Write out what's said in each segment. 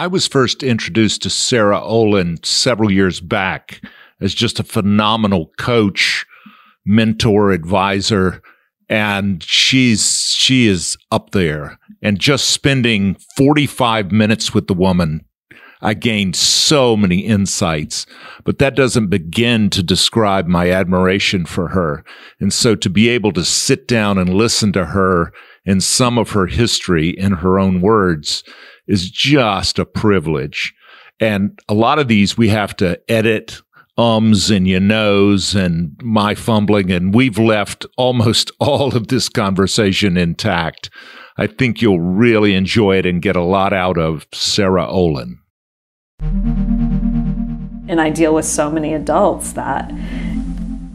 I was first introduced to Sarah Olin several years back as just a phenomenal coach, mentor, advisor. And she's, she is up there and just spending 45 minutes with the woman. I gained so many insights, but that doesn't begin to describe my admiration for her. And so to be able to sit down and listen to her and some of her history in her own words is just a privilege. And a lot of these we have to edit ums and you knows and my fumbling, and we've left almost all of this conversation intact. I think you'll really enjoy it and get a lot out of Sarah Olin. And I deal with so many adults that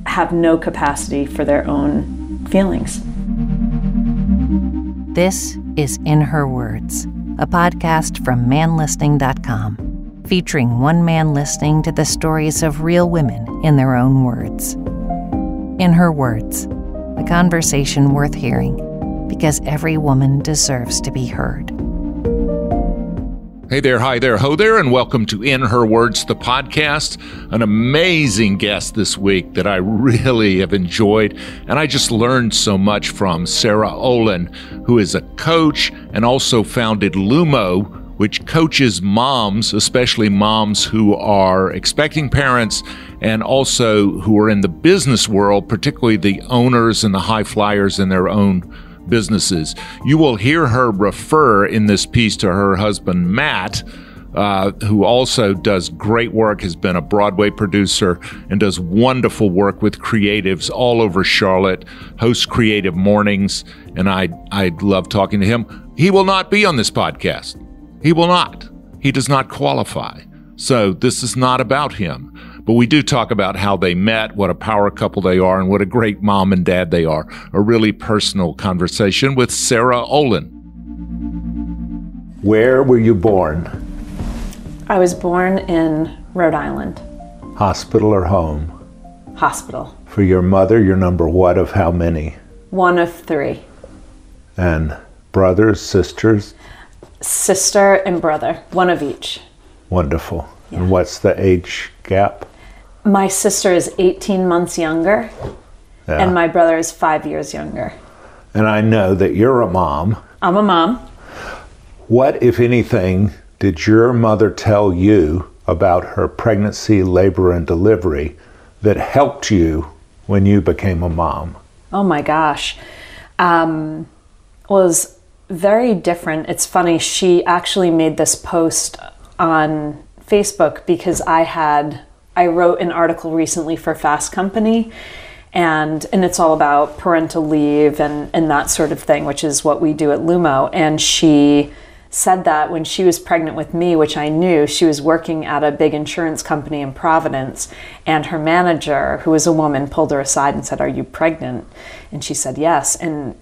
have no capacity for their own feelings. This is In Her Words a podcast from manlistening.com, featuring one man listening to the stories of real women in their own words. In her words, a conversation worth hearing because every woman deserves to be heard. Hey there, hi there, ho there, and welcome to In Her Words, the podcast. An amazing guest this week that I really have enjoyed, and I just learned so much from Sarah Olin, who is a coach and also founded Lumo, which coaches moms, especially moms who are expecting parents and also who are in the business world, particularly the owners and the high flyers in their own businesses. You will hear her refer in this piece to her husband, Matt. Uh, who also does great work, has been a Broadway producer, and does wonderful work with creatives all over Charlotte, hosts creative mornings, and I, I love talking to him. He will not be on this podcast. He will not. He does not qualify. So this is not about him. But we do talk about how they met, what a power couple they are, and what a great mom and dad they are. A really personal conversation with Sarah Olin. Where were you born? I was born in Rhode Island. Hospital or home? Hospital. For your mother, you're number what of how many? One of three. And brothers, sisters? Sister and brother, one of each. Wonderful. Yeah. And what's the age gap? My sister is 18 months younger, yeah. and my brother is five years younger. And I know that you're a mom. I'm a mom. What, if anything, did your mother tell you about her pregnancy, labor, and delivery that helped you when you became a mom? Oh my gosh. Um, was very different. It's funny, she actually made this post on Facebook because I had I wrote an article recently for Fast Company and and it's all about parental leave and and that sort of thing, which is what we do at Lumo. And she said that when she was pregnant with me, which I knew, she was working at a big insurance company in Providence, and her manager, who was a woman, pulled her aside and said, "Are you pregnant?" And she said, "Yes." And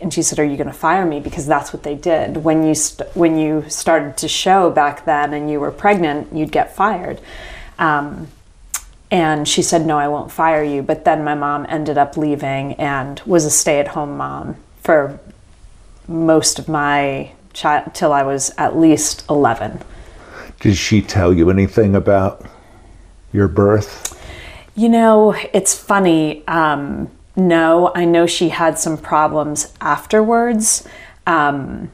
and she said, "Are you going to fire me?" Because that's what they did when you st- when you started to show back then and you were pregnant, you'd get fired. Um, and she said, "No, I won't fire you." But then my mom ended up leaving and was a stay-at-home mom for most of my child till I was at least eleven. Did she tell you anything about your birth? You know, it's funny. Um, no, I know she had some problems afterwards. Um,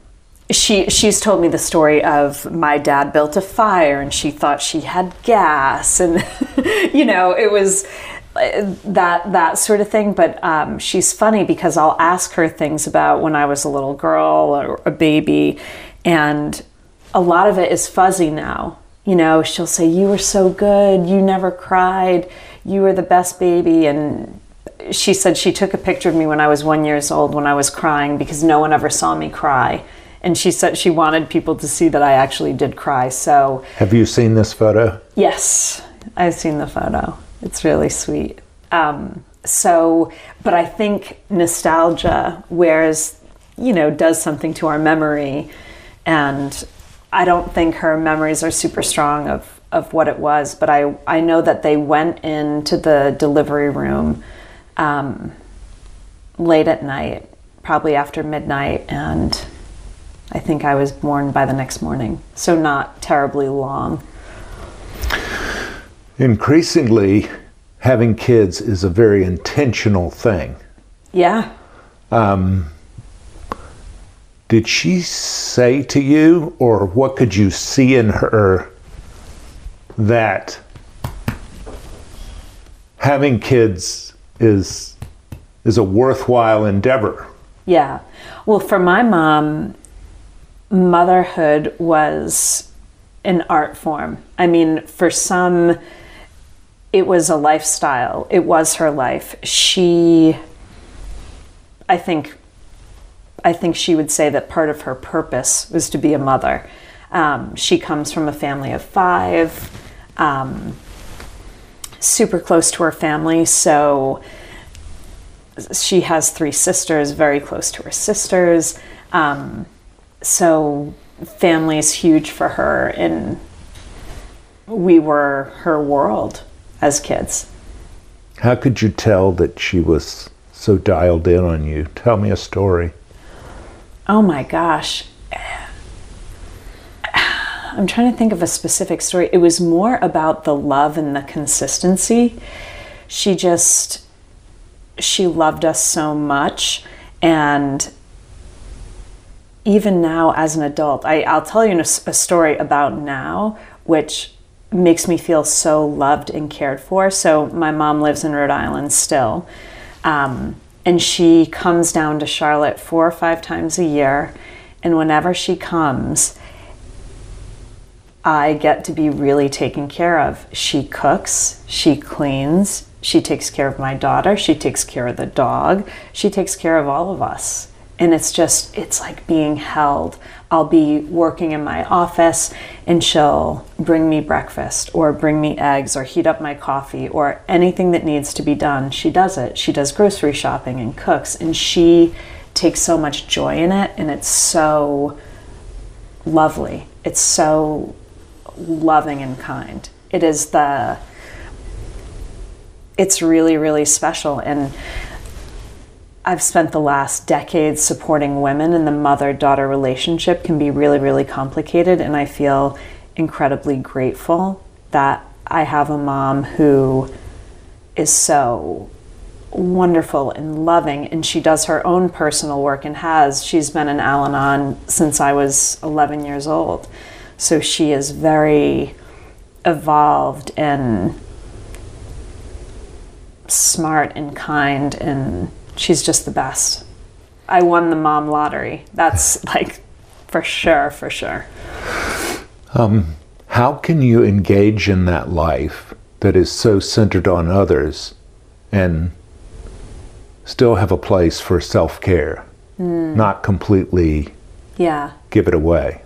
she she's told me the story of my dad built a fire and she thought she had gas and you know it was uh, that that sort of thing. But um, she's funny because i'll ask her things about when i was a little girl or a baby and a lot of it is fuzzy now. You know she'll say you were so good. You never cried. You were the best baby. And she said she took a picture of me when I was one years old when I was crying because no one ever saw me cry. And she said she wanted people to see that I actually did cry. So, have you seen this photo? Yes, I've seen the photo. It's really sweet. Um, so, but I think nostalgia wears, you know, does something to our memory. And I don't think her memories are super strong of, of what it was, but I, I know that they went into the delivery room um, late at night, probably after midnight, and I think I was born by the next morning, so not terribly long. Increasingly, having kids is a very intentional thing. Yeah. Um, Did she say to you, or what could you see in her that having kids is is a worthwhile endeavor? Yeah. Well, for my mom, motherhood was an art form. I mean, for some, it was a lifestyle, it was her life. She, I think, I think she would say that part of her purpose was to be a mother. Um, she comes from a family of five, um, super close to her family, so she has three sisters, very close to her sisters. Um, so family is huge for her, and we were her world as kids. How could you tell that she was so dialed in on you? Tell me a story. Oh my gosh. I'm trying to think of a specific story. It was more about the love and the consistency. She just, she loved us so much. And even now, as an adult, I, I'll tell you a, a story about now, which makes me feel so loved and cared for. So, my mom lives in Rhode Island still. Um, and she comes down to Charlotte four or five times a year. And whenever she comes, I get to be really taken care of. She cooks, she cleans, she takes care of my daughter, she takes care of the dog, she takes care of all of us. And it's just, it's like being held. I'll be working in my office and she'll bring me breakfast or bring me eggs or heat up my coffee or anything that needs to be done. She does it. She does grocery shopping and cooks and she takes so much joy in it and it's so lovely. It's so loving and kind. It is the it's really really special and I've spent the last decade supporting women and the mother-daughter relationship can be really really complicated and I feel incredibly grateful that I have a mom who is so wonderful and loving and she does her own personal work and has. She's been an Al-Anon since I was 11 years old. So she is very evolved and smart and kind, and she's just the best. I won the mom lottery. That's like for sure, for sure. Um, How can you engage in that life that is so centered on others and still have a place for self care? Not completely Yeah. give it away.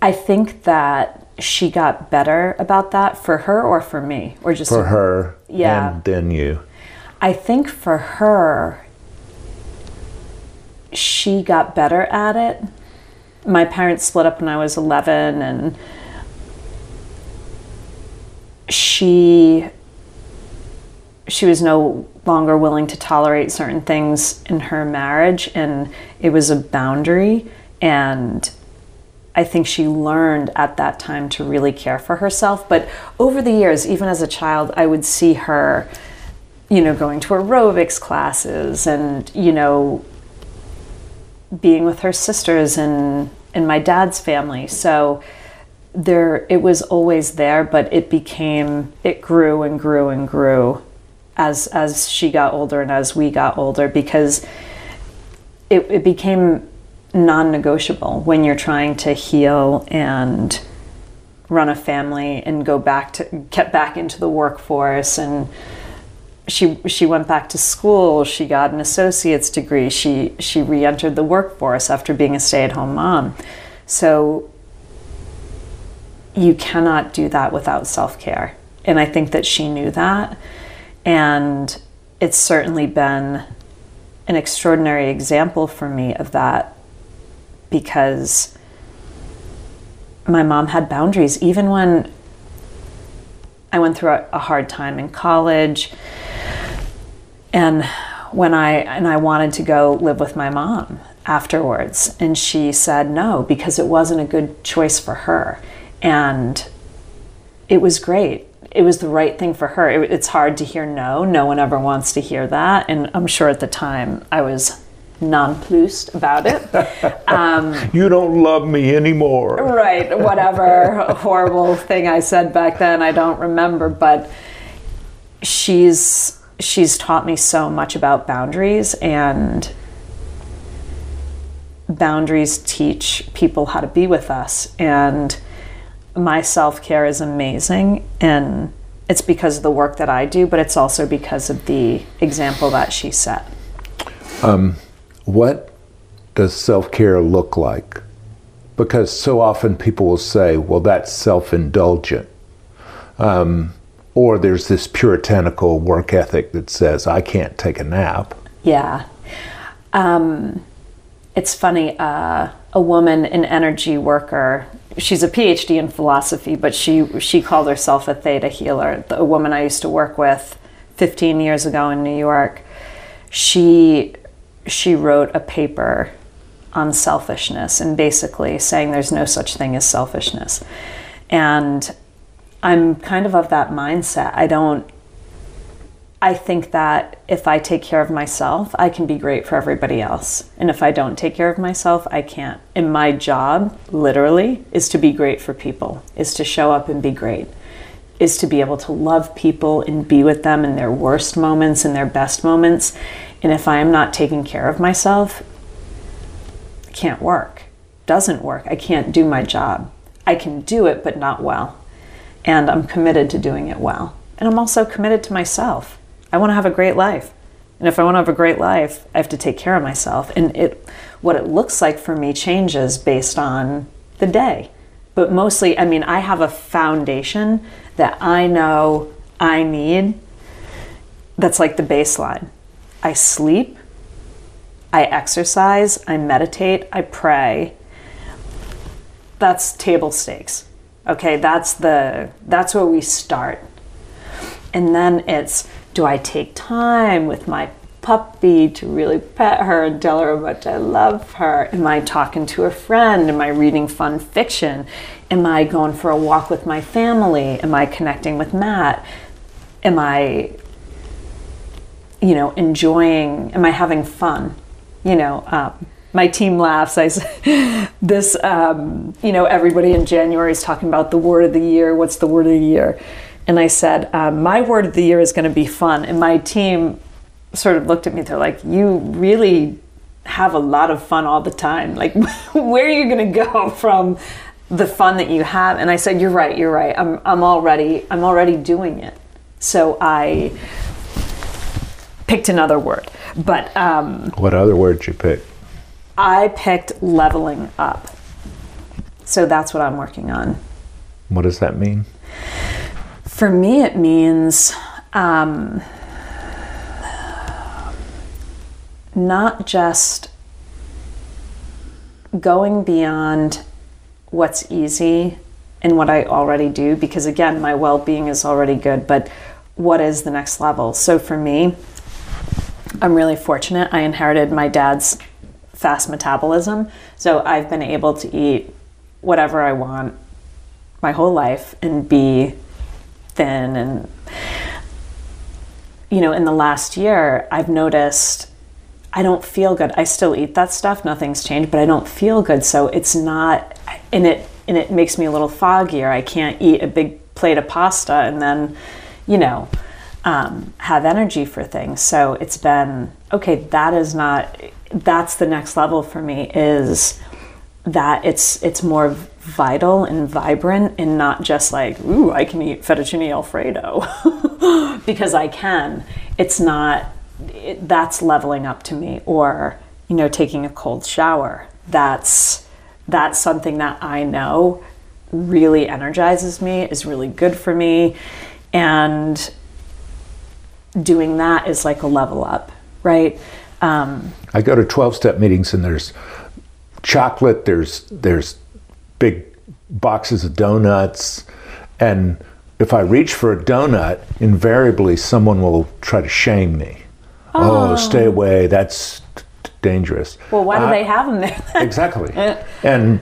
I think that she got better about that for her or for me or just For her Yeah. and then you. I think for her, she got better at it. My parents split up when I was 11, and she she was no longer willing to tolerate certain things in her marriage and it was a boundary and I think she learned at that time to really care for herself. But over the years, even as a child, I would see her, you know, going to aerobics classes and, you know, being with her sisters and and my dad's family. So there it was always there, but it became it grew and grew and grew as as she got older and as we got older because it, it became non-negotiable when you're trying to heal and run a family and go back to get back into the workforce and she she went back to school she got an associate's degree she she re-entered the workforce after being a stay-at-home mom. So you cannot do that without self-care and i think that she knew that. And it's certainly been an extraordinary example for me of that because my mom had boundaries. Even when I went through a, hard time in college and when I and I wanted to go live with my mom afterwards. And she said no, because it wasn't a good choice for her. And it was great. It was the right thing for her. It, it's hard to hear no. No one ever wants to hear that. And I'm sure at the time I was nonplussed about it. Um, you don't love me anymore. Right, whatever horrible thing I said back then, I don't remember. But she's she's taught me so much about boundaries and boundaries teach people how to be with us. And my self-care is amazing and it's because of the work that I do but it's also because of the example that she set. Um, what does self-care look like? Because so often people will say well that's self-indulgent. Um, or there's this puritanical work ethic that says I can't take a nap. Yeah. Um, it's funny. Uh, a woman, an energy worker. She's a PhD in philosophy, but she she called herself a theta healer. A woman I used to work with 15 years ago in New York. She she wrote a paper on selfishness and basically saying there's no such thing as selfishness. And I'm kind of of that mindset. I don't I think that if I take care of myself, I can be great for everybody else. And if I don't take care of myself, I can't. And my job, literally, is to be great for people, is to show up and be great, is to be able to love people and be with them in their worst moments and their best moments. And if I am not taking care of myself, it can't work. Doesn't work. I can't do my job. I can do it, but not well and I'm committed to doing it well. And I'm also committed to myself. I want to have a great life. And if I want to have a great life, I have to take care of myself. And it what it looks like for me changes based on the day. But mostly, I mean, I have a foundation that I know I need that's like the baseline. I sleep, I exercise, I meditate, I pray. That's table stakes. Okay, that's the that's where we start. And then it's do I take time with my puppy to really pet her and tell her how much I love her? Am I talking to a friend? Am I reading fun fiction? Am I going for a walk with my family? Am I connecting with Matt? Am I, you know, enjoying, am I having fun? You know, um, my team laughs. I said this, um, you know, everybody in January is talking about the word of the year. What's the word of the year? And I said, um, my word of the year is going to be fun. And my team sort of looked at me. They're like, you really have a lot of fun all the time. Like, where are you going to go from the fun that you have? And I said, you're right. You're right. I'm, I'm already, I'm already doing it. So I picked another word. But um, what other word you pick? I picked leveling up. So that's what I'm working on. What does that mean? For me, it means um, not just going beyond what's easy and what I already do, because again, my well being is already good, but what is the next level? So for me, I'm really fortunate. I inherited my dad's fast metabolism. So I've been able to eat whatever I want my whole life and be thin and you know in the last year I've noticed I don't feel good. I still eat that stuff, nothing's changed, but I don't feel good. So it's not and it and it makes me a little foggier. I can't eat a big plate of pasta and then, you know, um, have energy for things. So it's been okay. That is not that's the next level for me is that it's it's more vital and vibrant and not just like ooh I can eat fettuccine alfredo because I can. It's not it, that's leveling up to me or you know taking a cold shower. That's that's something that I know really energizes me is really good for me and doing that is like a level up right um, I go to 12 step meetings and there's chocolate, there's, there's big boxes of donuts. And if I reach for a donut, invariably someone will try to shame me. Oh, oh stay away. That's dangerous. Well, why do Uh, they have them there? exactly. and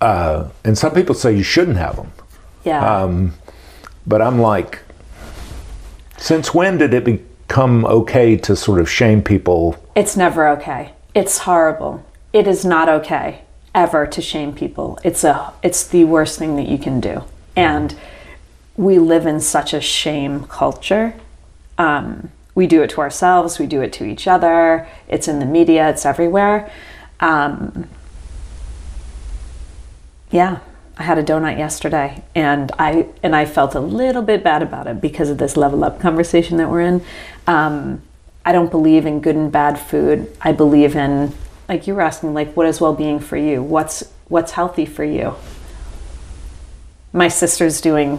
uh, and some people say you shouldn't have them, yeah. Um, but I'm like, since when did it become okay to sort of shame people? It's never okay. It's horrible. It is not okay ever to shame people. It's a it's the worst thing that you can do. And we live in such a shame culture. Um, we do it to ourselves. We do it to each other. It's in the media. It's everywhere. Um, yeah, I had a donut yesterday, and I and I felt a little bit bad about it because of this level up conversation that we're in. Um, I don't believe in good and bad food. I believe in like you were asking, like what is well being for you? What's what's healthy for you? My sister's doing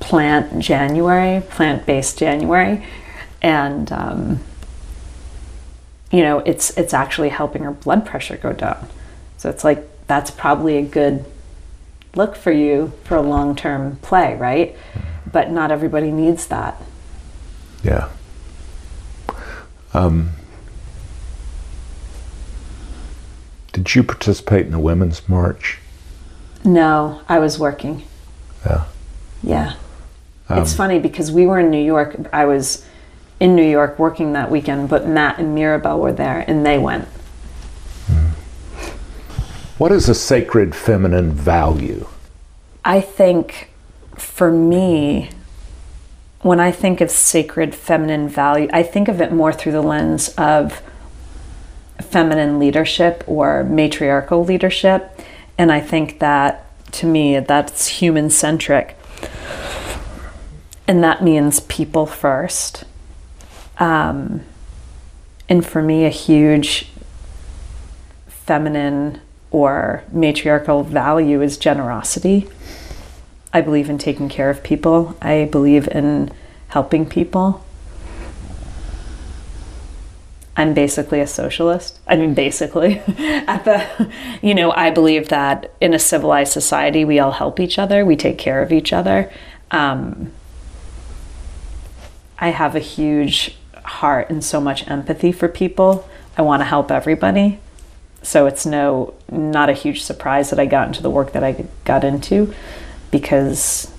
plant January, plant based January, and um, you know it's it's actually helping her blood pressure go down. So it's like that's probably a good look for you for a long term play, right? But not everybody needs that. Yeah. Um, did you participate in the Women's March? No, I was working. Yeah. Yeah. it's funny because we were in New York. I was in New York working that weekend, but Matt and Mirabelle were there and they went. What is a sacred feminine value? I think for me, when I think of sacred feminine value, I think of it more through the lens of feminine leadership or matriarchal leadership. And I think that to me, that's human centric. And that means people first. Um, and for me, a huge feminine or matriarchal value is generosity. I believe in taking care of people. I believe in helping people. I'm basically a socialist. I mean, basically, at the, you know, I believe that in a civilized society, we all help each other, we take care of each other. Um, I have a huge heart and so much empathy for people. I want to help everybody. So it's no, not a huge surprise that I got into the work that I got into because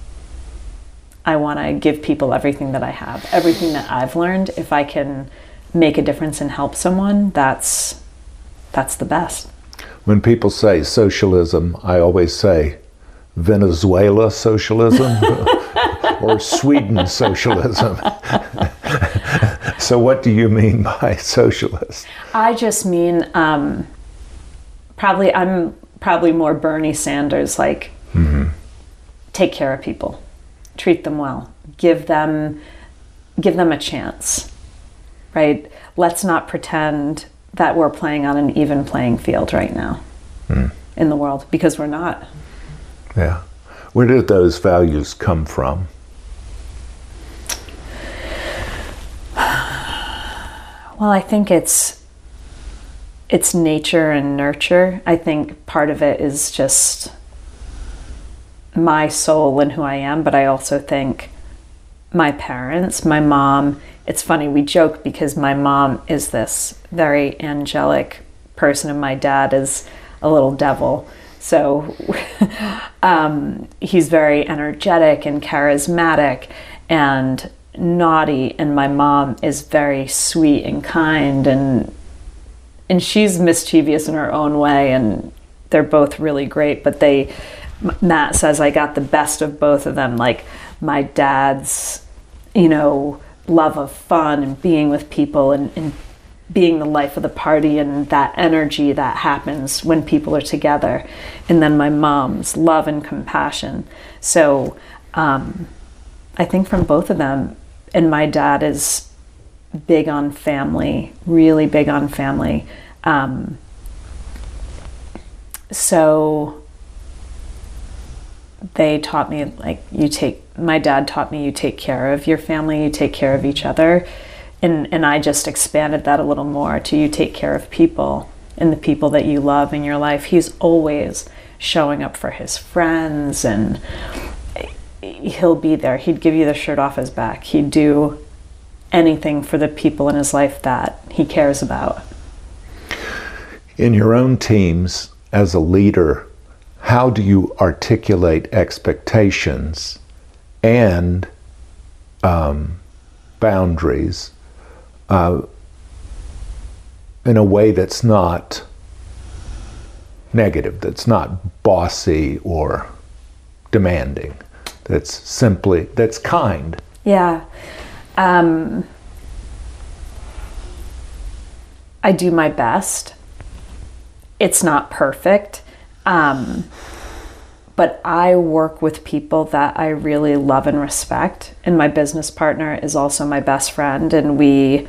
I want to give people everything that I have, everything that I've learned. If I can make a difference and help someone, that's that's the best. When people say socialism, I always say Venezuela socialism or Sweden socialism. so, what do you mean by socialist? I just mean um, probably I'm probably more Bernie Sanders like take care of people, treat them well, give them give them a chance. Right? Let's not pretend that we're playing on an even playing field right now hmm. in the world because we're not. Yeah. Where did those values come from? Well, I think it's it's nature and nurture. I think part of it is just my soul and who I am, but I also think my parents, my mom, it's funny we joke because my mom is this very angelic person and my dad is a little devil. So um, he's very energetic and charismatic and naughty, and my mom is very sweet and kind and and she's mischievous in her own way, and they're both really great. But they, Matt says, I got the best of both of them. Like my dad's, you know, love of fun and being with people and, and being the life of the party and that energy that happens when people are together. And then my mom's love and compassion. So um, I think from both of them, and my dad is big on family, really big on family. Um, so they taught me like you take my dad taught me you take care of your family, you take care of each other. And and I just expanded that a little more to you take care of people and the people that you love in your life. He's always showing up for his friends and he'll be there. He'd give you the shirt off his back. He'd do anything for the people in his life that he cares about. In your own teams, as a leader, how do you articulate expectations and um, boundaries uh, in a way that's not negative, that's not bossy or demanding, that's simply, that's kind? Yeah. Um, I do my best. It's not perfect. Um, but I work with people that I really love and respect. And my business partner is also my best friend. And we,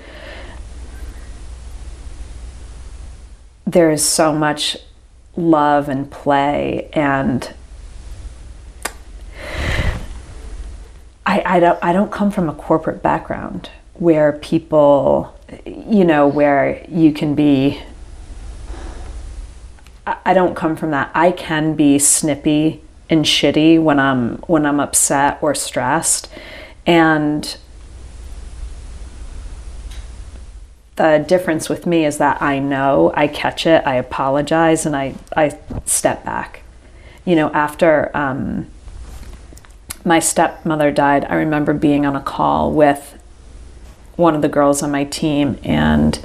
there is so much love and play. And I, I, don't, I don't come from a corporate background where people, you know, where you can be I don't come from that. I can be snippy and shitty when I'm when I'm upset or stressed and the difference with me is that I know, I catch it, I apologize, and I, I step back. You know, after um, my stepmother died, I remember being on a call with one of the girls on my team, and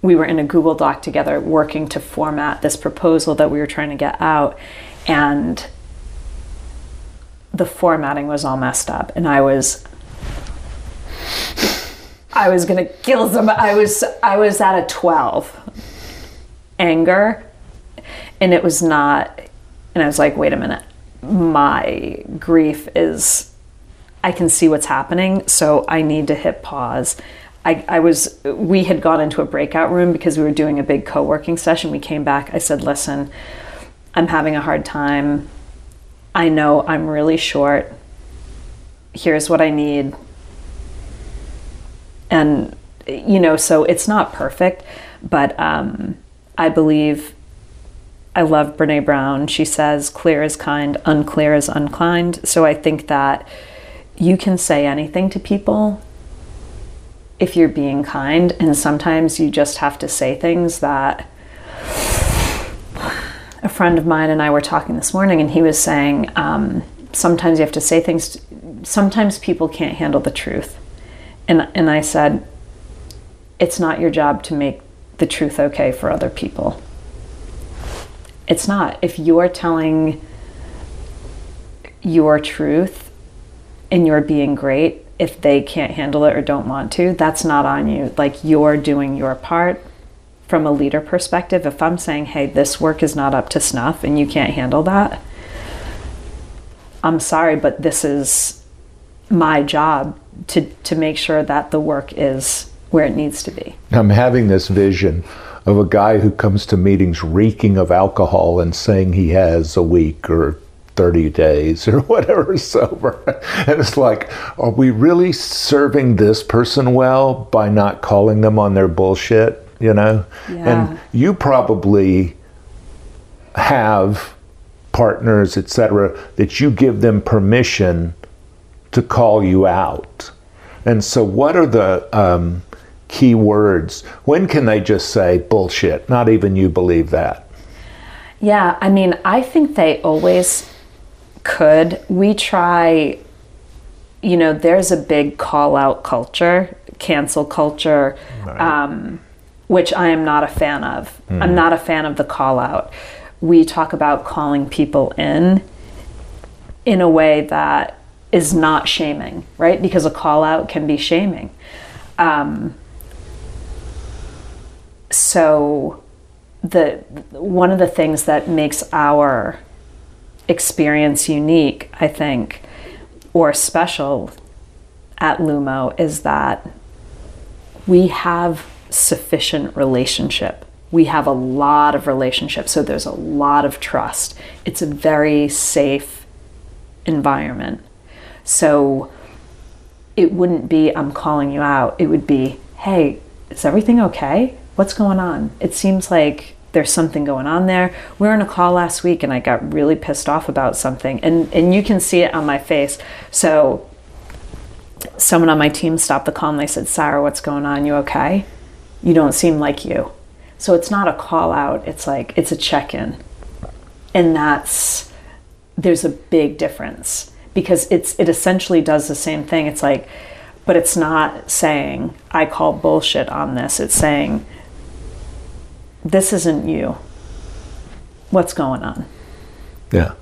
we were in a Google Doc together working to format this proposal that we were trying to get out. And the formatting was all messed up. And I was I was gonna kill somebody. I was I was at a 12 anger and it was not and I was like, wait a minute. My grief is I can see what's happening, so I need to hit pause. I, I was we had gone into a breakout room because we were doing a big co-working session. We came back i said listen i'm having a hard time. I know i'm really short. Here's what i need. And you know so it's not perfect but um, i believe i love brene brown. She says clear is kind unclear is unkind so i think that you can say anything to people if you're being kind. And sometimes you just have to say things that a friend of mine and I were talking this morning, and he was saying um, sometimes you have to say things, sometimes people can't handle the truth. And, and I said, it's not your job to make the truth okay for other people. It's not. If you're telling your truth and you're being great, if they can't handle it or don't want to, that's not on you. Like you're doing your part from a leader perspective. If I'm saying, hey, this work is not up to snuff and you can't handle that, I'm sorry, but this is my job to, to make sure that the work is where it needs to be. I'm having this vision of a guy who comes to meetings reeking of alcohol and saying he has a week or 30 days or whatever sober. And it's like, are we really serving this person well by not calling them on their bullshit? You know? Yeah. And you probably have partners, etc., that you give them permission to call you out. And so, what are the um, key words? When can they just say bullshit? Not even you believe that. Yeah, I mean, I think they always could, we try, you know, there's a big call out culture, cancel culture, right. um, which I am not a fan of. Mm. I'm not a fan of the call out. We talk about calling people in in a way that is not shaming, right? Because a call out can be shaming. Um, so the one of the things that makes our experience unique, I think, or special at Lumo is that we have sufficient relationship. We have a lot of relationships, so there's a lot of trust. It's a very safe environment. So it wouldn't be, I'm calling you out. It would be, hey, is everything okay? What's going on? It seems like there's something going on there. We were on a call last week and I got really pissed off about something and, and you can see it on my face. So someone on my team stopped the call and they said, Sarah, what's going on? You okay? You don't seem like you. So it's not a call out, it's like it's a check in. And that's there's a big difference because it's it essentially does the same thing. It's like but it's not saying I call bullshit on this. It's saying this isn't you. What's going on? Yeah.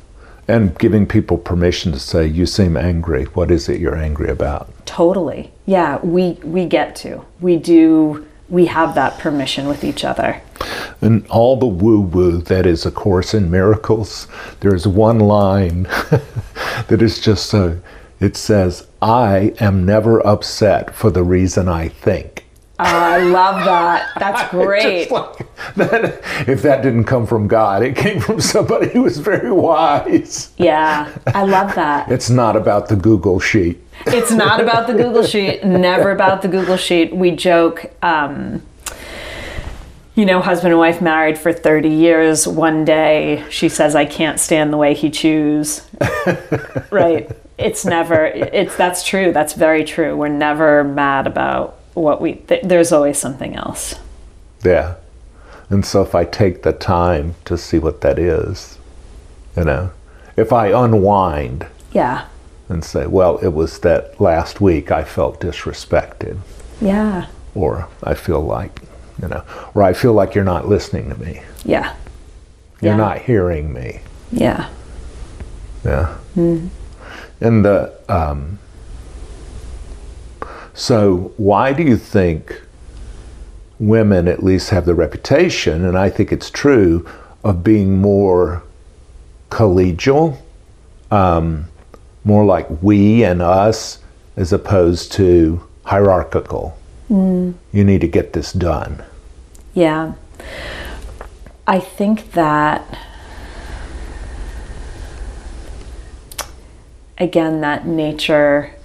And giving people permission to say, you seem angry. What is it you're angry about? Totally. Yeah, we we get to. We do we have that permission with each other. And all the woo woo that is A Course in Miracles, there's one line that is just so, it says, I am never upset for the reason I think. Oh, I love that. That's great. Like that, if that didn't come from God, it came from somebody who was very wise. Yeah, I love that. It's not about the Google sheet. It's not about the Google sheet. Never about the Google sheet. We joke. Um, you know, husband and wife married for 30 years. One day she says, I can't stand the way he chews. right. It's never, it's, that's true. That's very true. We're never mad about what we, th- there's always something else. Yeah. And so if I take the time to see what that is, you know, if I unwind Yeah. and say, well, it was that last week I felt disrespected, Yeah. or I feel like, you know, or I feel like you're not listening to me, Yeah. you're Yeah. not hearing me. Yeah. Yeah. And the, um, so why do you think women at least have the reputation, and I think it's true, of being more collegial, um, more like we and us, as opposed to hierarchical? You need to get this done. Yeah. I think that, again, that nature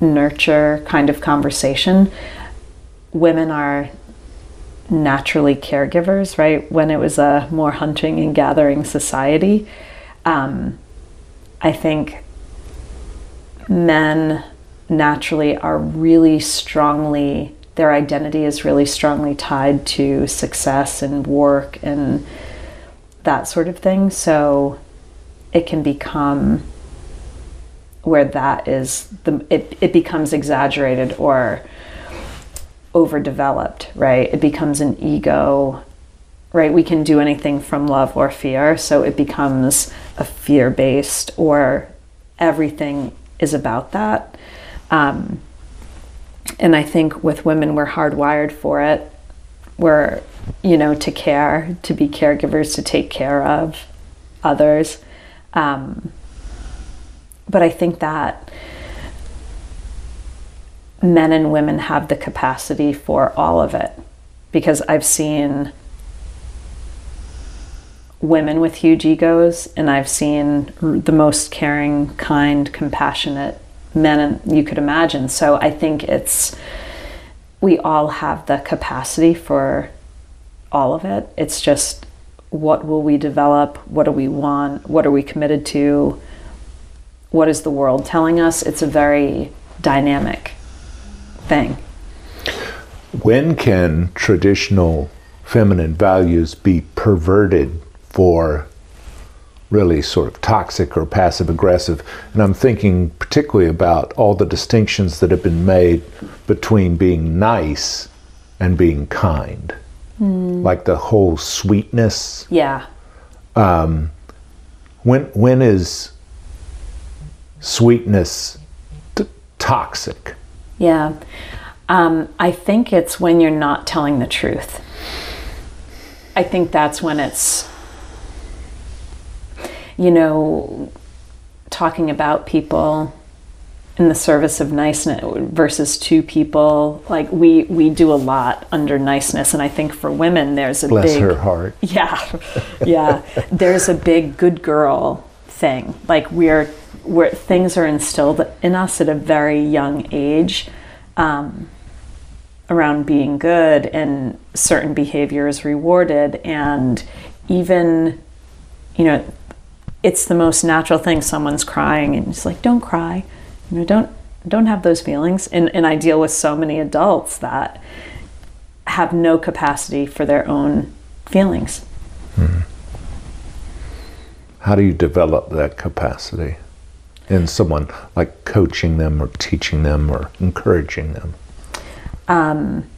nurture kind of conversation, women are naturally caregivers, right? When it was a more hunting and gathering society, um, I think men naturally are really strongly their identity is really strongly tied to success and work and that sort of thing so it can become where that is the it, it becomes exaggerated or overdeveloped right it becomes an ego right we can do anything from love or fear so it becomes a fear based or everything is about that um, and I think with women, we're hardwired for it. We're, you know, to care, to be caregivers, to take care of others. Um, but I think that men and women have the capacity for all of it because I've seen women with huge egos and I've seen the most caring, kind, compassionate men you could imagine. So I think it's we all have the capacity for all of it. It's just what will we develop? What do we want? What are we committed to? What is the world telling us? It's a very dynamic thing. When can traditional feminine values be perverted for really sort of toxic or passive aggressive? And I'm thinking particularly about all the distinctions that have been made between being nice and being kind. Hmm. Like the whole sweetness. Yeah. Um, when when is sweetness t- toxic? Yeah. Um, I think it's when you're not telling the truth. I think that's when it's, you know, talking about people in the service of niceness versus two people. Like we we do a lot under niceness, and I think for women there's a Bless big her heart. yeah, yeah. There's a big good girl thing. Like we're where things are instilled in us at a very young age um, around being good, and certain behavior is rewarded, and even you know it's the most natural thing. Someone's crying, and it's like, don't cry. You know, don't don't have those feelings. And and I deal with so many adults that have no capacity for their own feelings. How do you develop that capacity in someone like coaching them or teaching them or encouraging them? Um,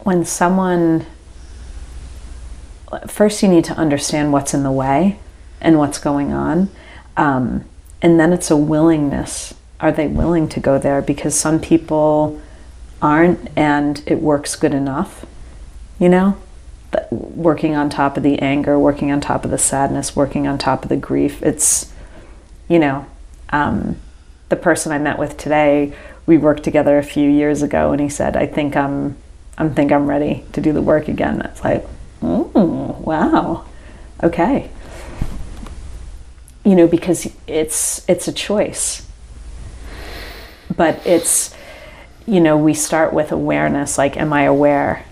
when someone first you need to understand what's in the way and what's going on um, and then it's a willingness. Are they willing to go there? Because some people aren't and it works good enough you know working on top of the anger working on top of the sadness working on top of the grief. It's you know um, the person i met with today we worked together a few years ago and he said i think i'm i think i'm ready to do the work again. It's like wow. Okay. You know because it's it's a choice. But it's you know we start with awareness like am i aware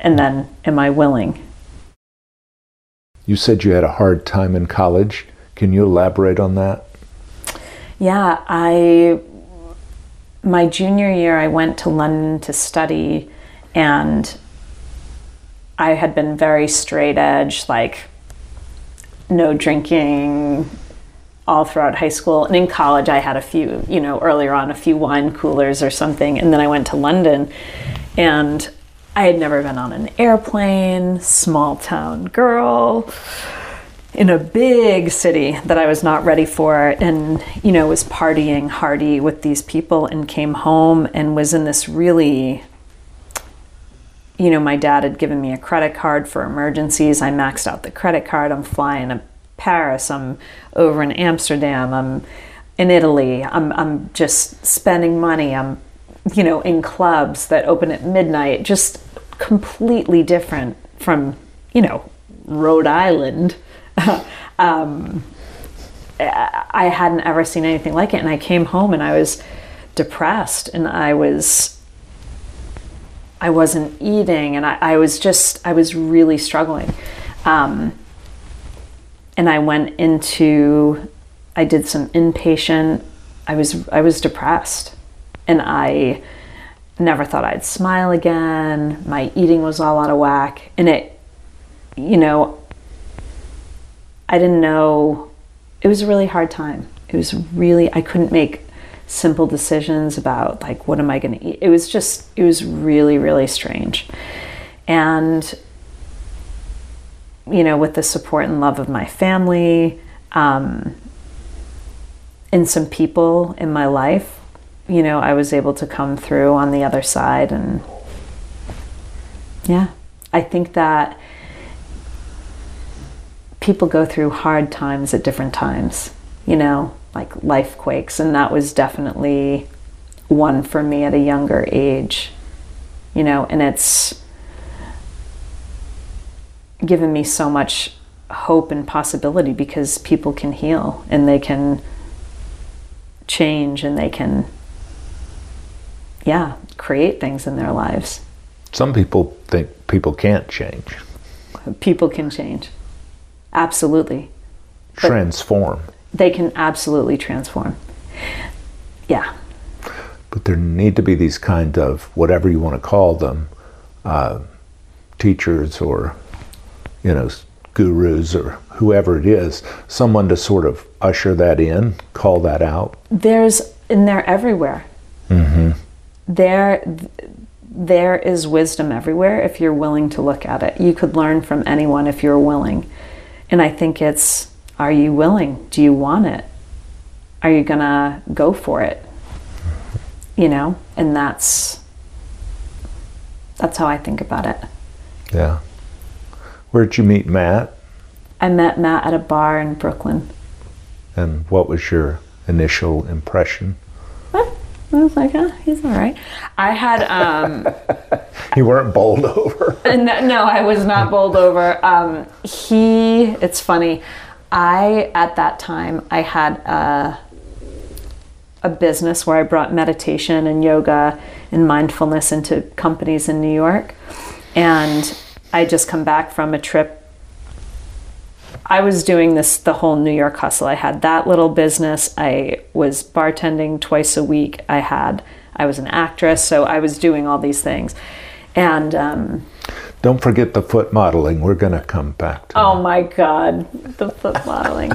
and then am i willing you said you had a hard time in college can you elaborate on that yeah i my junior year i went to london to study and i had been very straight edge like no drinking all throughout high school. And in college, I had a few, you know, earlier on, a few wine coolers or something. And then I went to London and I had never been on an airplane, small town girl in a big city that I was not ready for and you know was partying hardy with these people and came home and was in this really you know my dad had given me a credit card for emergencies. I maxed out the credit card. I'm flying a Paris, I'm over in Amsterdam, I'm in Italy, I'm, I'm just spending money, I'm, you know, in clubs that open at midnight, just completely different from, you know, Rhode Island. um, I hadn't ever seen anything like it. And I came home and I was depressed and I was I wasn't eating and I, I was just I was really struggling. Um, and I went into I did some inpatient I was I was depressed and I never thought I'd smile again. My eating was all out of whack. And it you know I didn't know. It was a really hard time. It was really I couldn't make simple decisions about like what am I going to eat. It was just it was really really strange. And you know, with the support and love of my family, um, and some people in my life, you know, I was able to come through on the other side. And yeah, I think that people go through hard times at different times, you know, like life quakes. And that was definitely one for me at a younger age, you know, and it's, given me so much hope and possibility because people can heal and they can change and they can yeah create things in their lives. Some people think people can't change. People can change. Absolutely. Transform. they can absolutely transform. Yeah. But there need to be these kind of whatever you want to call them uh, teachers or you know, gurus or whoever it is, someone to sort of usher that in, call that out? There's, and they're everywhere. Mm-hmm. There, there is wisdom everywhere if you're willing to look at it. You could learn from anyone if you're willing. And I think it's, are you willing? Do you want it? Are you going to go for it? You know, and that's, that's how I think about it. Yeah. Where'd you meet Matt? I met Matt at a bar in Brooklyn. And what was your initial impression? I was like, oh, he's all right. I had. Um, you weren't bowled over. no, no, I was not bowled over. Um, he, it's funny. I, at that time, I had a, a business where I brought meditation and yoga and mindfulness into companies in New York. And I just come back from a trip. I was doing this the whole New York hustle. I had that little business. I was bartending twice a week. I had I was an actress, so I was doing all these things. And um, Don't forget the foot modeling. We're going to come back to oh my God, the foot modeling.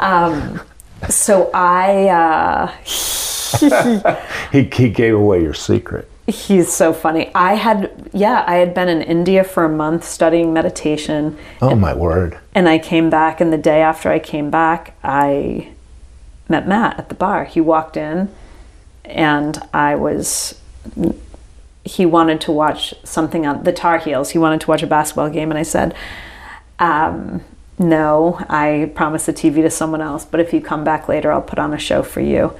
um, so I, uh, He, he gave away your secret. He's so funny. I had, yeah, I had been in India for a month studying meditation. Oh, my word. And I came back, and the day after I came back, I met Matt at the bar. He walked in, and I was. He wanted to watch something on the Tar Heels. He wanted to watch a basketball game, and I said, um, "No, I promised the TV to someone else. But if you come back later, I'll put on a show for you."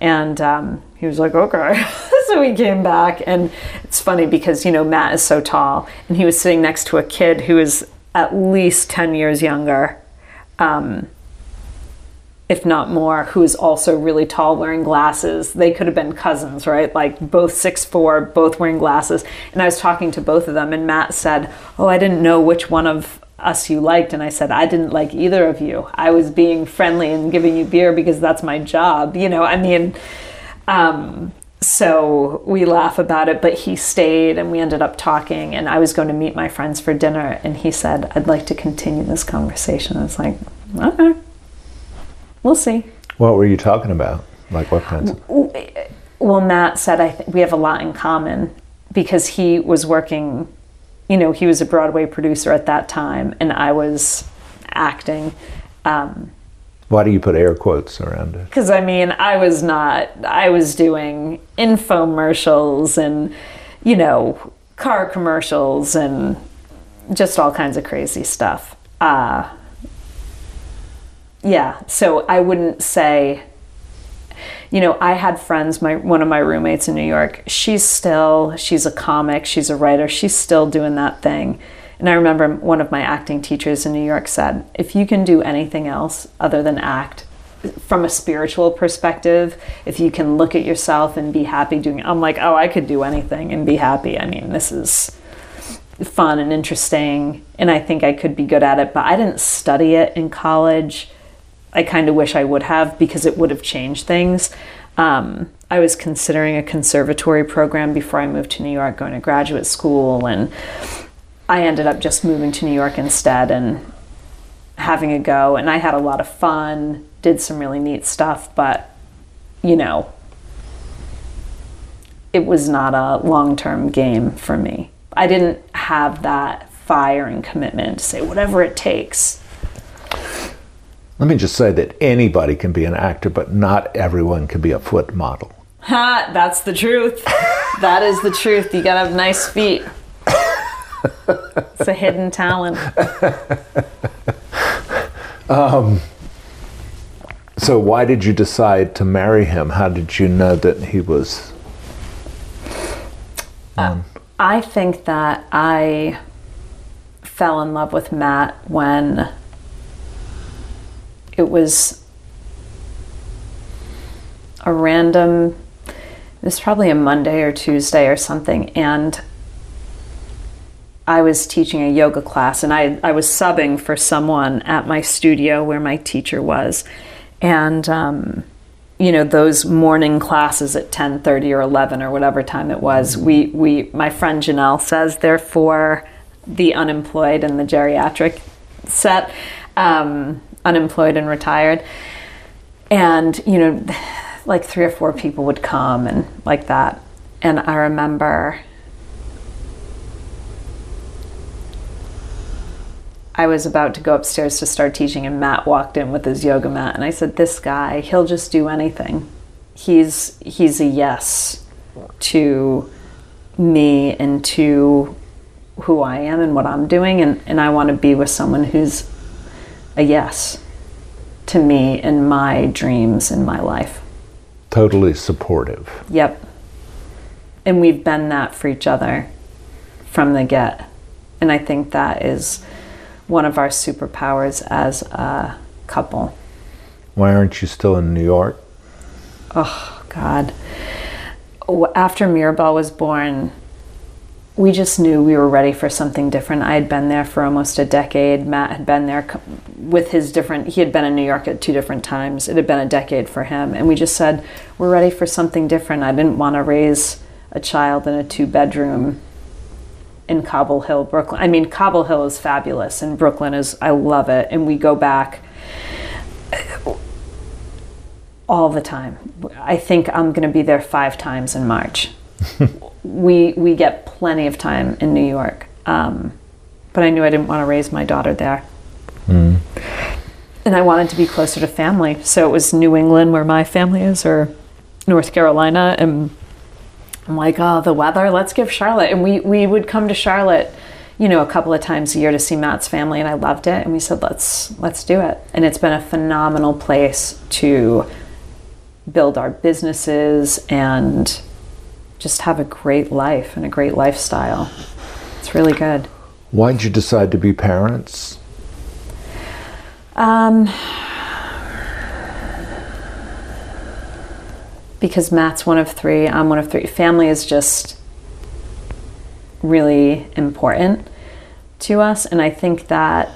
And um, he was like, "Okay." so we came back, and it's funny because you know Matt is so tall, and he was sitting next to a kid who is at least 10 years younger, um, if not more, who is also really tall, wearing glasses. They could have been cousins, right? Like both six four, both wearing glasses. And I was talking to both of them, and Matt said, Oh, I didn't know which one of us you liked. And I said, I didn't like either of you. I was being friendly and giving you beer because that's my job. You know, I mean, um, so we laugh about it, but he stayed and we ended up talking. And I was going to meet my friends for dinner, and he said, I'd like to continue this conversation. I was like, okay, we'll see. What were you talking about? Like what kinds of. Well, Matt said, I think we have a lot in common because he was working, you know, he was a Broadway producer at that time, and I was acting. Um, Why do you put air quotes around it? Because I mean, I was not, I was doing infomercials and, you know, car commercials and just all kinds of crazy stuff. Uh, yeah, so I wouldn't say, you know, I had friends, my one of my roommates in New York, she's still, she's a comic, she's a writer, she's still doing that thing. And I remember one of my acting teachers in New York said, if you can do anything else other than act, from a spiritual perspective, if you can look at yourself and be happy doing it, I'm like, oh, I could do anything and be happy. I mean, this is fun and interesting, and I think I could be good at it, but I didn't study it in college. I kind of wish I would have because it would have changed things. Um, I was considering a conservatory program before I moved to New York, going to graduate school, and I ended up just moving to New York instead and having a go. And I had a lot of fun, did some really neat stuff, but you know, it was not a long term game for me. I didn't have that fire and commitment to say whatever it takes. Let me just say that anybody can be an actor, but not everyone can be a foot model. Ha, that's the truth. that is the truth. You gotta have nice feet. It's a hidden talent. Um, so, why did you decide to marry him? How did you know that he was. Uh, I think that I fell in love with Matt when it was a random, it was probably a Monday or Tuesday or something, and I was teaching a yoga class and I, I was subbing for someone at my studio where my teacher was. And, um, you know, those morning classes at 10.30 or 11 or whatever time it was, we, we, my friend Janelle says they're for the unemployed and the geriatric set, um, unemployed and retired. And, you know, like three or four people would come and like that. And I remember I was about to go upstairs to start teaching, and Matt walked in with his yoga mat, and I said, "This guy, he'll just do anything. He's he's a yes to me and to who I am and what I'm doing, and, and I want to be with someone who's a yes to me and my dreams in my life. Totally supportive. Yep. And we've been that for each other from the get. And I think that is one of our superpowers as a couple. Why aren't you still in New York? Oh, God. After Mirabelle was born, we just knew we were ready for something different. I had been there for almost a decade. Matt had been there with his different, he had been in New York at two different times. It had been a decade for him. And we just said, we're ready for something different. I didn't want to raise a child in a two bedroom in Cobble Hill, Brooklyn. I mean, Cobble Hill is fabulous, and Brooklyn is, I love it. And we go back all the time. I think I'm going to be there five times in March. we, we get plenty of time in New York. Um, but I knew I didn't want to raise my daughter there. Mm. And I wanted to be closer to family. So it was New England, where my family is, or North Carolina. And I'm like, oh, the weather, let's give Charlotte. And we, we would come to Charlotte, you know, a couple of times a year to see Matt's family, and I loved it. And we said, let's let's do it. And it's been a phenomenal place to build our businesses and just have a great life and a great lifestyle. It's really good. Why did you decide to be parents? Um, because Matt's one of three, I'm one of three. Family is just really important to us. And I think that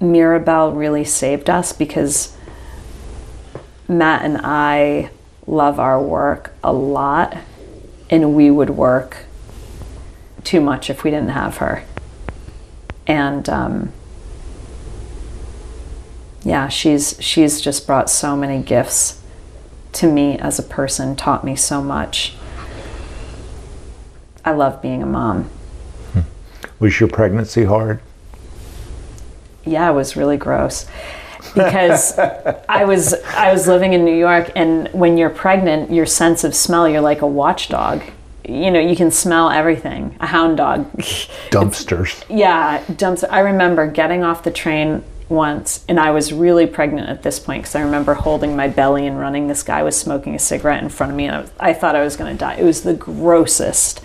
Mirabelle really saved us because Matt and I love our work a lot, and we would work too much if we didn't have her. And um, yeah, she's she's just brought so many gifts to me as a person, taught me so much. I love being a mom. Was your pregnancy hard? Yeah, it was really gross because I was I was living in New York and when you're pregnant, your sense of smell, you're like a watchdog. You know, you can smell everything. A hound dog. Dumpsters. yeah, dumpster. I remember getting off the train once, and I was really pregnant at this point because I remember holding my belly and running. This guy was smoking a cigarette in front of me, and I, was, I thought I was going to die. It was the grossest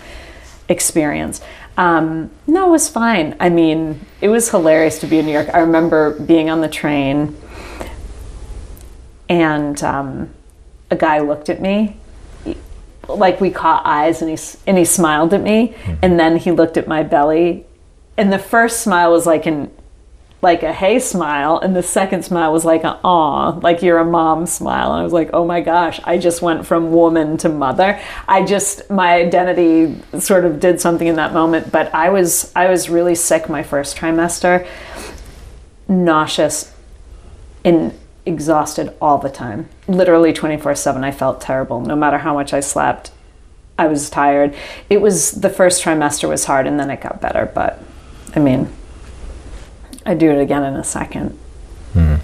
experience. Um, no, it was fine. I mean, it was hilarious to be in New York. I remember being on the train, and um, a guy looked at me like we caught eyes and he and he smiled at me mm-hmm. and then he looked at my belly and the first smile was like an like a hey smile and the second smile was like a aw like you're a mom smile. And i was like oh my gosh i just went from woman to mother. I just my identity sort of did something in that moment but i was i was really sick my first trimester. Nauseous and exhausted all the time. Literally 24-7 i felt terrible. No matter how much i slept i was tired. It was the first trimester was hard and then it got better but i mean I'd do it again in a second. Mm.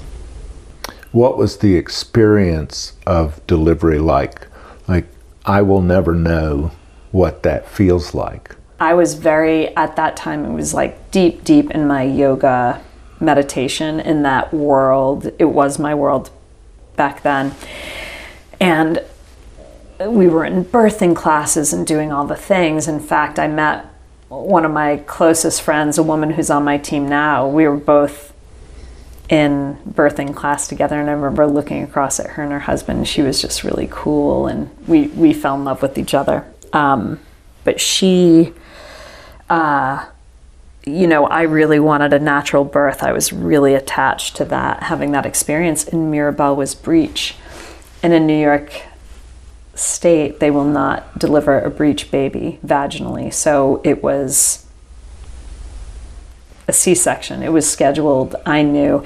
What was the experience of delivery like? Like, I will never know what that feels like. I was very, at that time, it was like deep, deep in my yoga meditation in that world. It was my world back then. And we were in birthing classes and doing all the things. In fact, I met one of my closest friends, a woman who's on my team now, we were both in birthing class together and I remember looking across at her and her husband. She was just really cool and we, we fell in love with each other. Um, but she, uh, you know, I really wanted a natural birth. I was really attached to that, having that experience. And Mirabelle was breech. And in New York, state, they will not deliver a breech baby vaginally. So it was a C section. It was scheduled, I knew.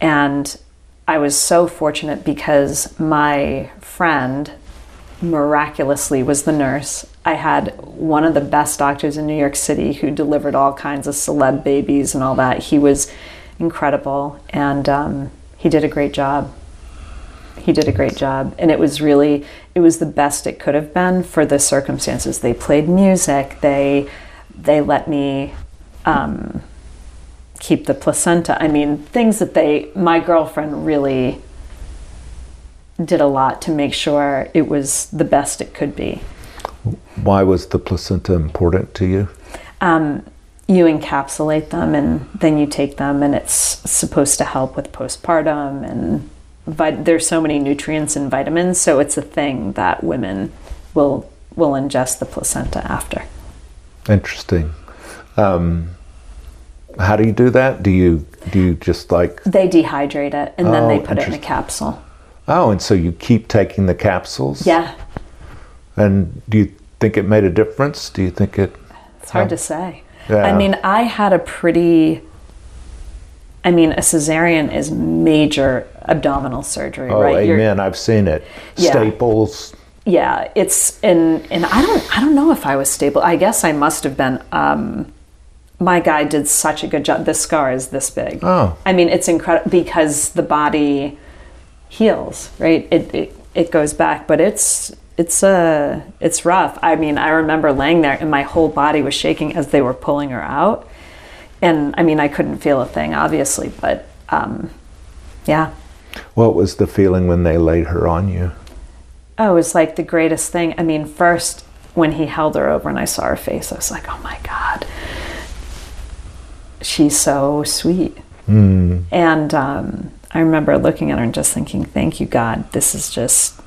And I was so fortunate because my friend miraculously was the nurse. I had one of the best doctors in New York City who delivered all kinds of celeb babies and all that. He was incredible and um, he did a great job he did a great job. And it was really it was the best it could have been for the circumstances. They played music. They they let me um, keep the placenta. I mean things that they my girlfriend really did a lot to make sure it was the best it could be. Why was the placenta important to you? Um, you encapsulate them and then you take them and it's supposed to help with postpartum and vit- there's so many nutrients and vitamins, so it's a thing that women will will ingest the placenta after. Interesting. Um, how do you do that? Do you do you just like they dehydrate it and oh, then they put it in a capsule. Oh, and so you keep taking the capsules? Yeah. And do you think it made a difference? Do you think it It's hard to say. Yeah. I mean, I had a pretty. I mean, a cesarean is major abdominal surgery, Oh, right? You're- amen. I've seen it. Yeah. Staples. yeah, it's and and I don't I don't know if I was stable. I guess I must have been. Um, my guy did such a good job. The scar is this big. Oh. I mean, it's incredible because the body heals, right? It it, it goes back, but it's it's uh it's rough. I mean, I remember laying there and my whole body was shaking as they were pulling her out, and I mean, I couldn't feel a thing, obviously, but um, yeah. What was the feeling when they laid her on you? Oh, it was like the greatest thing. I mean, first when he held her over and I saw her face, I was like, oh my God. She's so sweet. And um, I remember looking at her and just thinking, thank you, God. This is just,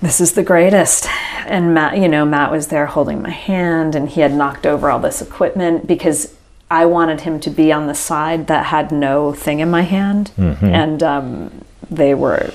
this is the greatest. And Matt, you know, Matt was there holding my hand and he had knocked over all this equipment because I wanted him to be on the side that had no thing in my hand. And um, they were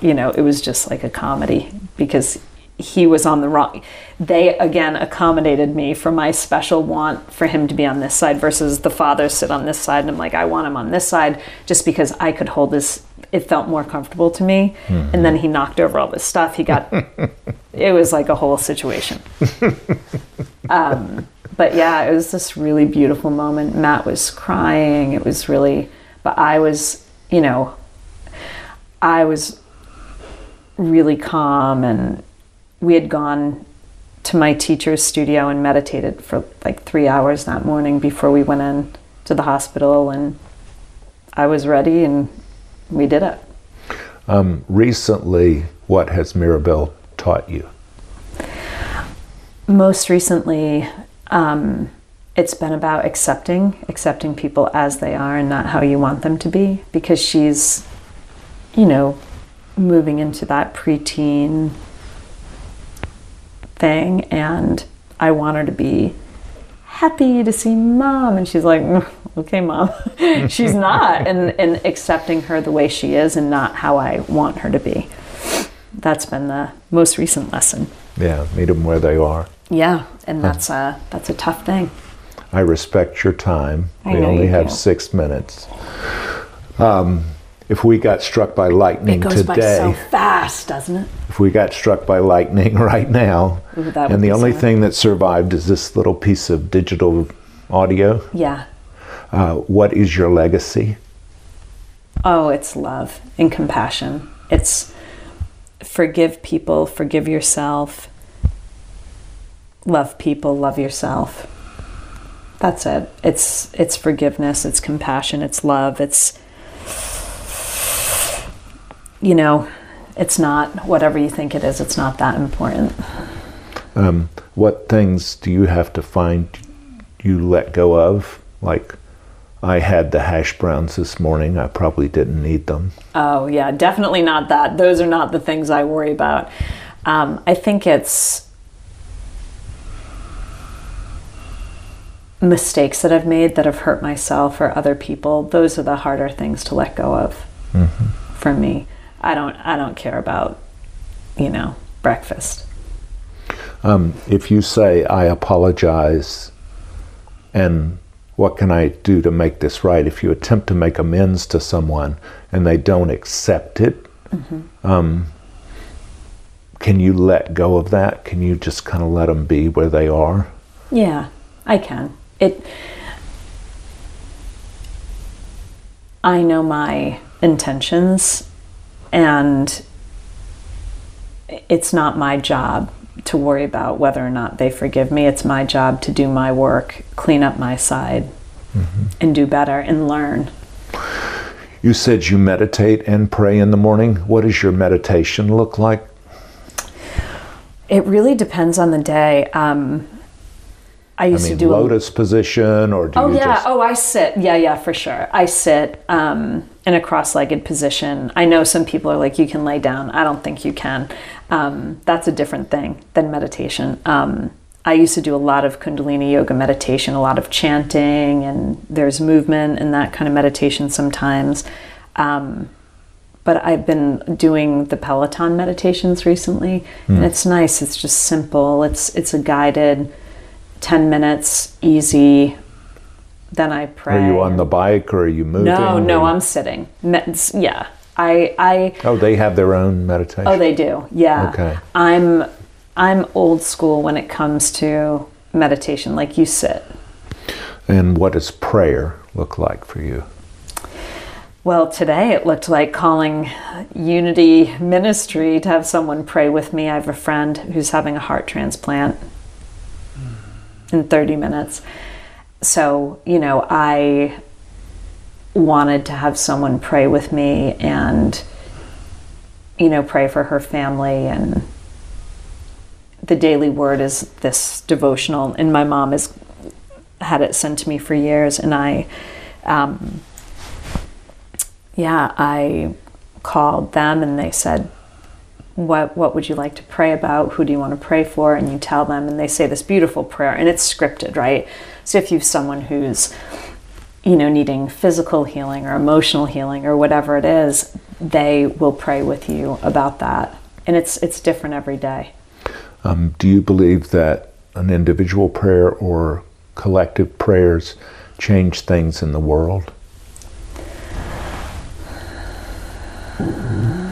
you know, it was just like a comedy because he was on the wrong. They again accommodated me for my special want for him to be on this side versus the father sit on this side. And I'm like, I want him on this side just because I could hold this. It felt more comfortable to me. And then he knocked over all this stuff. He got, it was like a whole situation. Um, but yeah, it was this really beautiful moment. Matt was crying. It was really, but I was, you know, I was really calm and we had gone to my teacher's studio and meditated for like three hours that morning before we went in to the hospital and I was ready and we did it. Um, recently, what has Mirabelle taught you? Most recently, um, it's been about accepting, accepting people as they are and not how you want them to be because she's, you know, moving into that preteen thing and I want her to be happy to see mom and she's like "Mm, okay mom she's not and and accepting her the way she is and not how I want her to be that's been the most recent lesson Yeah, meet them where they are. yeah and that's a that's a tough thing I respect your time. I we only you have do. six minutes. Um, if we got struck by lightning it goes by so fast doesn't it if we got struck by lightning right now, Ooh, and the only sad. thing that survived is this little piece of digital audio, yeah uh, what is your legacy? Oh, it's love and compassion. It's forgive people, forgive yourself, love people, love yourself. That's it. It's it's forgiveness, it's compassion, it's love, it's you know, it's not whatever you think it is, it's not that important. Um, what things do you have to find you let go of? Like, I had the hash browns this morning. I probably didn't need them. Oh, yeah, definitely not that. Those are not the things I worry about. Um, I think it's mistakes that I've made that have hurt myself or other people. Those are the harder things to let go of for me. I don't. I don't care about, you know, breakfast. Um, if you say, I apologize, and what can I do to make this right? If you attempt to make amends to someone and they don't accept it, um, can you let go of that? Can you just kind of let them be where they are? Yeah, I can. It. I know my intentions, and it's not my job to worry about whether or not they forgive me. It's my job to do my work, clean up my side, and do better and learn. You said you meditate and pray in the morning. What does your meditation look like? It really depends on the day. Um, I I used mean, to do a lotus position, or do Oh you yeah. just? Oh, I sit. Yeah, yeah, for sure. I sit um, in a cross-legged position. I know some people are like, you can lay down. I don't think you can. Um, that's a different thing than meditation. Um, I used to do a lot of Kundalini yoga meditation, a lot of chanting, and there's movement and that kind of meditation sometimes. Um, but I've been doing the Peloton meditations recently, and it's nice. It's just simple. It's it's a guided 10 minutes, easy. Then I pray. Are you on the bike or are you moving? No, no, or- I'm sitting. Yeah. I, I, Oh, they have their own meditation. oh, they do. Yeah. Okay. I'm, I'm old school when it comes to meditation. Like you sit. and what does prayer look like for you? Well, today it looked like calling Unity Ministry to have someone pray with me. I have a friend who's having a heart transplant in 30 minutes. So, you know, I wanted to have someone pray with me and, you know, pray for her family. And the daily word is this devotional, and my mom has had it sent to me for years. And I, um, yeah, I called them and they said, what what would you like to pray about? Who do you want to pray for? And you tell them and they say this beautiful prayer and it's scripted, right? So if you have someone who's you know needing physical healing or emotional healing or whatever it is, they will pray with you about that. And it's it's different every day. Um, do you believe that an individual prayer or collective prayers change things in the world?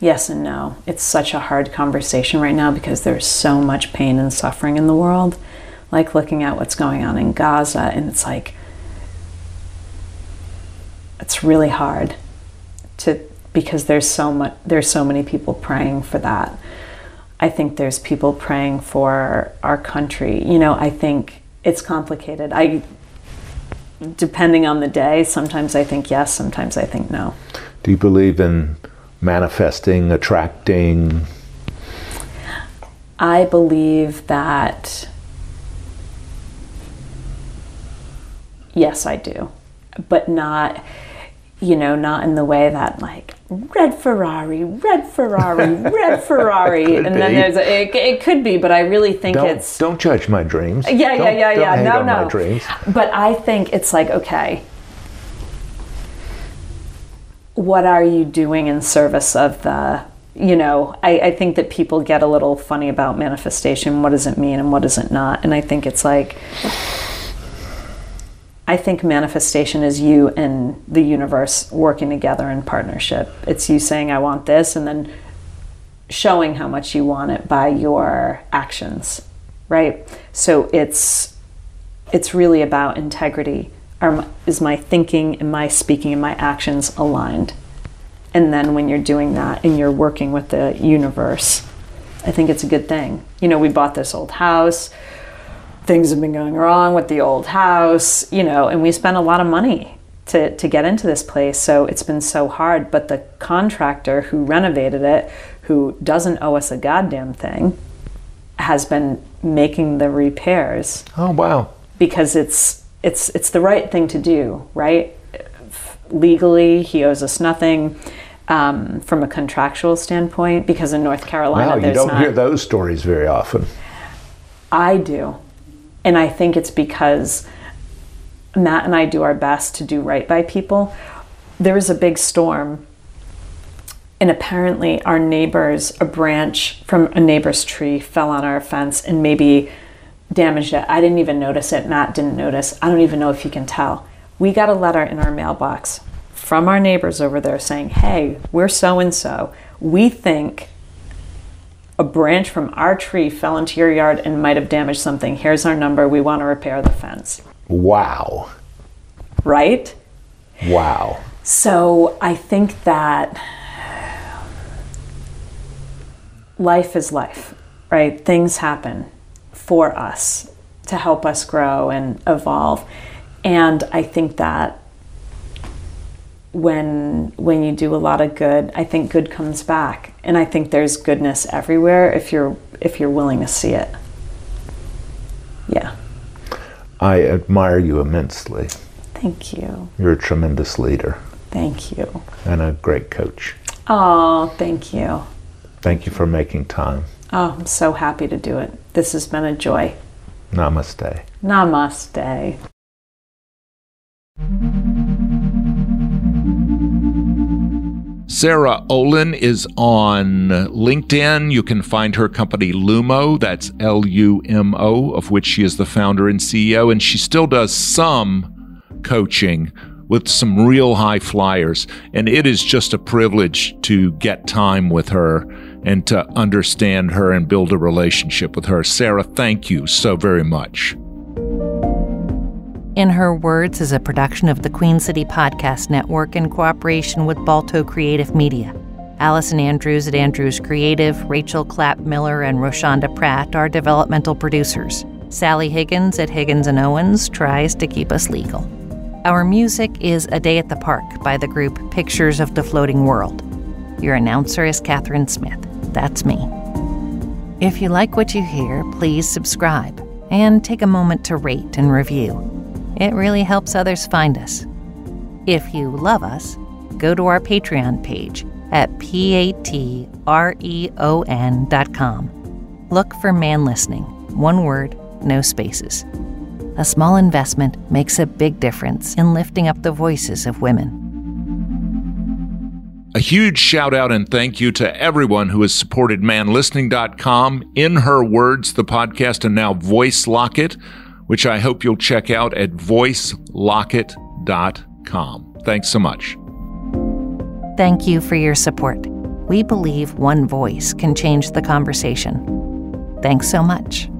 Yes and no. It's such a hard conversation right now because there's so much pain and suffering in the world. Like looking at what's going on in Gaza, and it's like, it's really hard to because there's so much there's so many people praying for that. I think there's people praying for our country. You know, I think it's complicated. I depending on the day, sometimes I think yes, sometimes I think no. Do you believe in manifesting, attracting? I believe that, yes, I do, but not, you know, not in the way that like red Ferrari, red Ferrari, red Ferrari, and then be. there's a, it, it could be, but I really think Don't, it's don't judge my dreams. yeah, yeah, Don't- yeah, yeah. hate No, no. my dreams. But I think it's like, okay, what are you doing in service of the, you know, I, I think that people get a little funny about manifestation. What does it mean and what does it not? And I think it's like, I think manifestation is you and the universe working together in partnership. It's you saying, I want this, and then showing how much you want it by your actions, right? So it's it's really about integrity. Are my, is my thinking and my speaking and my actions aligned? And then when you're doing that and you're working with the universe, I think it's a good thing. You know, we bought this old house. Things have been going wrong with the old house, you know, and we spent a lot of money to, to get into this place. So it's been so hard. But the contractor who renovated it, who doesn't owe us a goddamn thing, has been making the repairs Oh, wow. because it's it's it's the right thing to do, right? Legally, he owes us nothing. Um, from a contractual standpoint, because in North Carolina, Wow, you don't not. hear those stories very often. I do. And I think it's because Matt and I do our best to do right by people. There was a big storm, and apparently, our neighbors, a branch from a neighbor's tree fell on our fence and maybe damaged it. I didn't even notice it. Matt didn't notice. I don't even know if you can tell. We got a letter in our mailbox from our neighbors over there saying, Hey, we're so and so. We think a branch from our tree fell into your yard and might have damaged something. Here's our number. We want to repair the fence. Wow. Right? Wow. So I think that life is life, right? Things happen for us to help us grow and evolve. And I think that when when you do a lot of good, I think good comes back. And I think there's goodness everywhere if you're if you're willing to see it. Yeah. I admire you immensely. Thank you. You're a tremendous leader Thank you. and a great coach. Oh, thank you. Thank you for making time. Oh, I'm so happy to do it. This has been a joy. Namaste. Namaste. Sarah Olin is on LinkedIn. You can find her company Lumo, that's L U M O, of which she is the founder and CEO, and she still does some coaching with some real high flyers. And it is just a privilege to get time with her and to understand her and build a relationship with her. Sarah, thank you so very much. In Her Words is a production of the Queen City Podcast Network in cooperation with Balto Creative Media. Allison Andrews at Andrews Creative, Rachel Clapp Miller, and Roshonda Pratt are developmental producers. Sally Higgins at Higgins and Owens tries to keep us legal. Our music is A Day at the Park by the group Pictures of the Floating World. Your announcer is Catherine Smith. That's me. If you like what you hear, please subscribe and take a moment to rate and review. It really helps others find us. If you love us, go to our Patreon page at patreon.com. Look for Man Listening, one word, no spaces. A small investment makes a big difference in lifting up the voices of women. A huge shout out and thank you to everyone who has supported manlistening.com, In Her Words, the podcast, and now Voice Locket which I hope you'll check out at voicelocket.com. Thanks so much. Thank you for your support. We believe one voice can change the conversation. Thanks so much.